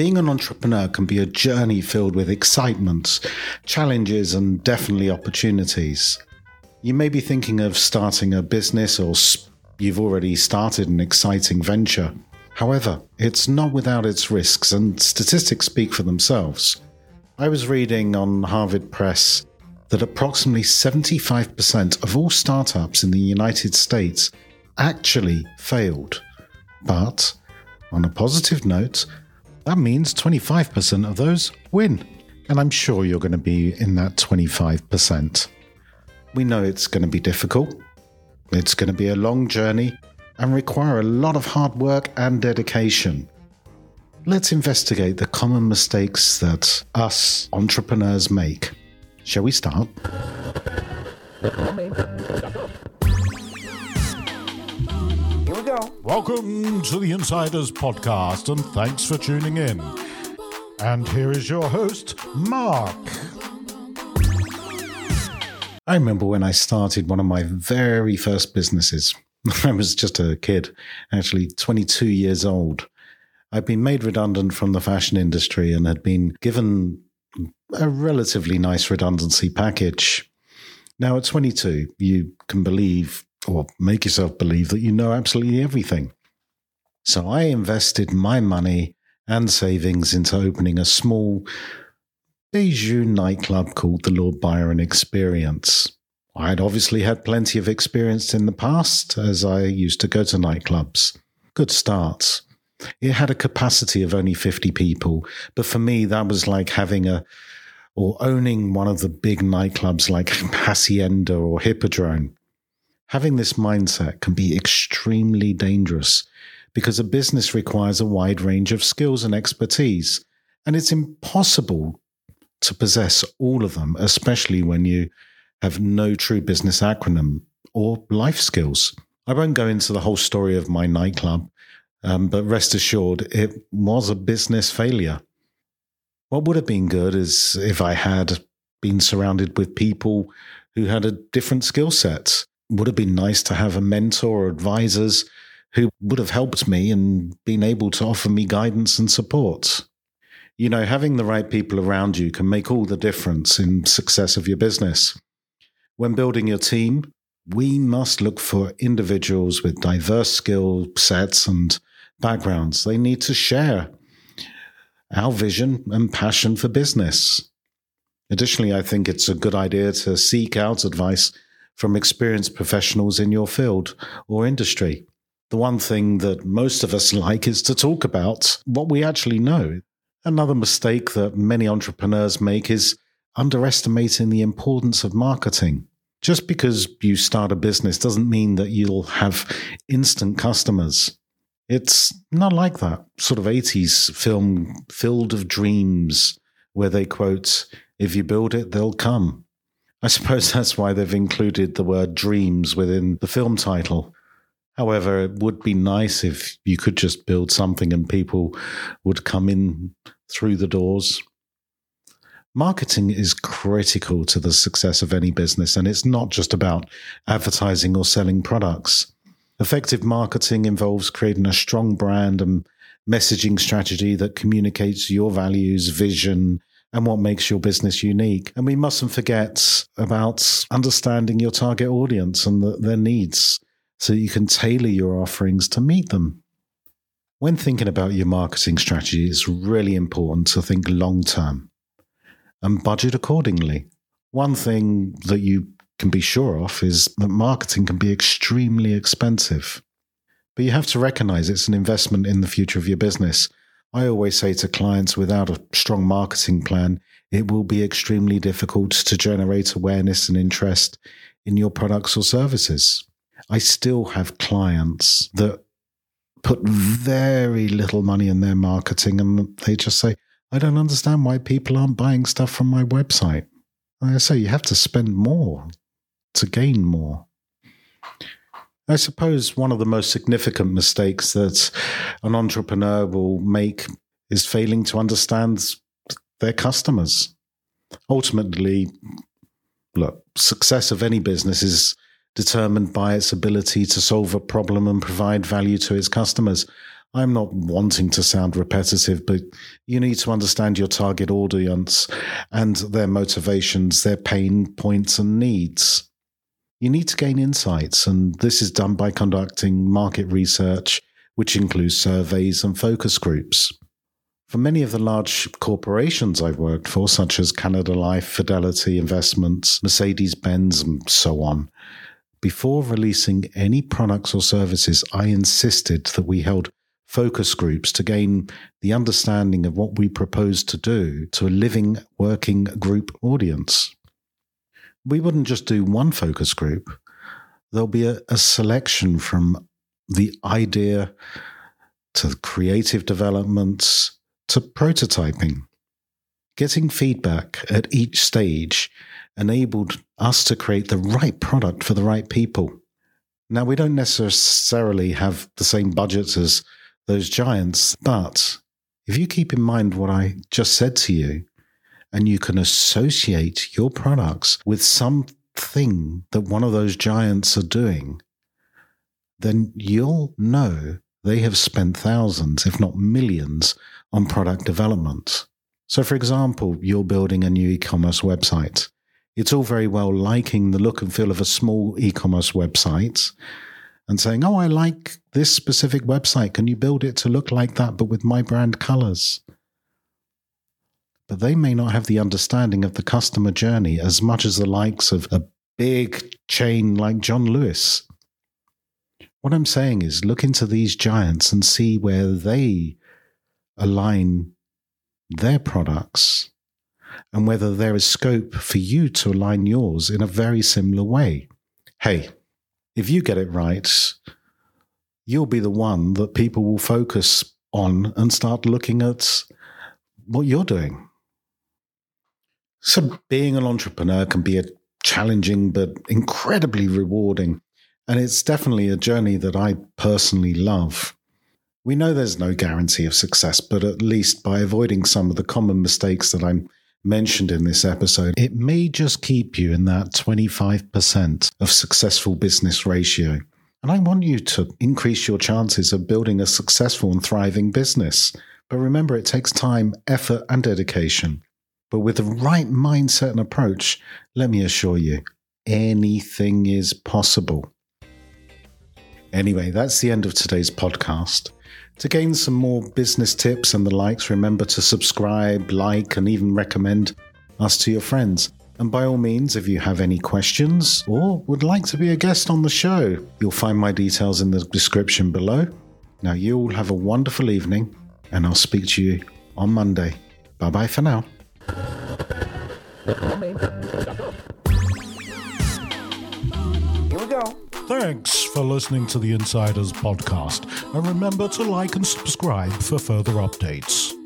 Being an entrepreneur can be a journey filled with excitement, challenges, and definitely opportunities. You may be thinking of starting a business or you've already started an exciting venture. However, it's not without its risks, and statistics speak for themselves. I was reading on Harvard Press that approximately 75% of all startups in the United States actually failed. But, on a positive note, that means 25% of those win. And I'm sure you're going to be in that 25%. We know it's going to be difficult. It's going to be a long journey and require a lot of hard work and dedication. Let's investigate the common mistakes that us entrepreneurs make. Shall we start? Go. Welcome to the Insiders Podcast, and thanks for tuning in. And here is your host, Mark. I remember when I started one of my very first businesses. I was just a kid, actually 22 years old. I'd been made redundant from the fashion industry and had been given a relatively nice redundancy package. Now, at 22, you can believe or make yourself believe that you know absolutely everything. So I invested my money and savings into opening a small Bijou nightclub called the Lord Byron Experience. I had obviously had plenty of experience in the past as I used to go to nightclubs. Good start. It had a capacity of only 50 people, but for me, that was like having a or owning one of the big nightclubs like Hacienda or Hippodrome. Having this mindset can be extremely dangerous because a business requires a wide range of skills and expertise, and it's impossible to possess all of them, especially when you have no true business acronym or life skills. I won't go into the whole story of my nightclub, um, but rest assured, it was a business failure. What would have been good is if I had been surrounded with people who had a different skill set would have been nice to have a mentor or advisors who would have helped me and been able to offer me guidance and support. You know, having the right people around you can make all the difference in success of your business. When building your team, we must look for individuals with diverse skill sets and backgrounds. They need to share our vision and passion for business. Additionally, I think it's a good idea to seek out advice from experienced professionals in your field or industry. The one thing that most of us like is to talk about what we actually know. Another mistake that many entrepreneurs make is underestimating the importance of marketing. Just because you start a business doesn't mean that you'll have instant customers. It's not like that sort of 80s film, Field of Dreams, where they quote, If you build it, they'll come. I suppose that's why they've included the word dreams within the film title. However, it would be nice if you could just build something and people would come in through the doors. Marketing is critical to the success of any business, and it's not just about advertising or selling products. Effective marketing involves creating a strong brand and messaging strategy that communicates your values, vision, and what makes your business unique. And we mustn't forget about understanding your target audience and the, their needs so you can tailor your offerings to meet them. When thinking about your marketing strategy, it's really important to think long term and budget accordingly. One thing that you can be sure of is that marketing can be extremely expensive. But you have to recognize it's an investment in the future of your business I always say to clients without a strong marketing plan, it will be extremely difficult to generate awareness and interest in your products or services. I still have clients that put very little money in their marketing and they just say, I don't understand why people aren't buying stuff from my website. Like I say, you have to spend more to gain more. I suppose one of the most significant mistakes that an entrepreneur will make is failing to understand their customers. Ultimately, look, success of any business is determined by its ability to solve a problem and provide value to its customers. I'm not wanting to sound repetitive, but you need to understand your target audience and their motivations, their pain points, and needs. You need to gain insights, and this is done by conducting market research, which includes surveys and focus groups. For many of the large corporations I've worked for, such as Canada Life, Fidelity Investments, Mercedes Benz, and so on, before releasing any products or services, I insisted that we held focus groups to gain the understanding of what we propose to do to a living, working group audience. We wouldn't just do one focus group, there'll be a, a selection from the idea to creative developments to prototyping. Getting feedback at each stage enabled us to create the right product for the right people. Now, we don't necessarily have the same budgets as those giants. But if you keep in mind what I just said to you, and you can associate your products with something that one of those giants are doing, then you'll know they have spent thousands, if not millions, on product development. So, for example, you're building a new e commerce website. It's all very well liking the look and feel of a small e commerce website and saying, Oh, I like this specific website. Can you build it to look like that, but with my brand colors? But they may not have the understanding of the customer journey as much as the likes of a big chain like John Lewis. What I'm saying is look into these giants and see where they align their products and whether there is scope for you to align yours in a very similar way. Hey, if you get it right, you'll be the one that people will focus on and start looking at what you're doing. So, being an entrepreneur can be a challenging but incredibly rewarding. And it's definitely a journey that I personally love. We know there's no guarantee of success, but at least by avoiding some of the common mistakes that I'm mentioned in this episode, it may just keep you in that 25% of successful business ratio. And I want you to increase your chances of building a successful and thriving business. But remember, it takes time, effort, and dedication. But with the right mindset and approach, let me assure you, anything is possible. Anyway, that's the end of today's podcast. To gain some more business tips and the likes, remember to subscribe, like, and even recommend us to your friends. And by all means, if you have any questions or would like to be a guest on the show, you'll find my details in the description below. Now, you all have a wonderful evening, and I'll speak to you on Monday. Bye bye for now. Here we go. Thanks for listening to the Insiders Podcast, and remember to like and subscribe for further updates.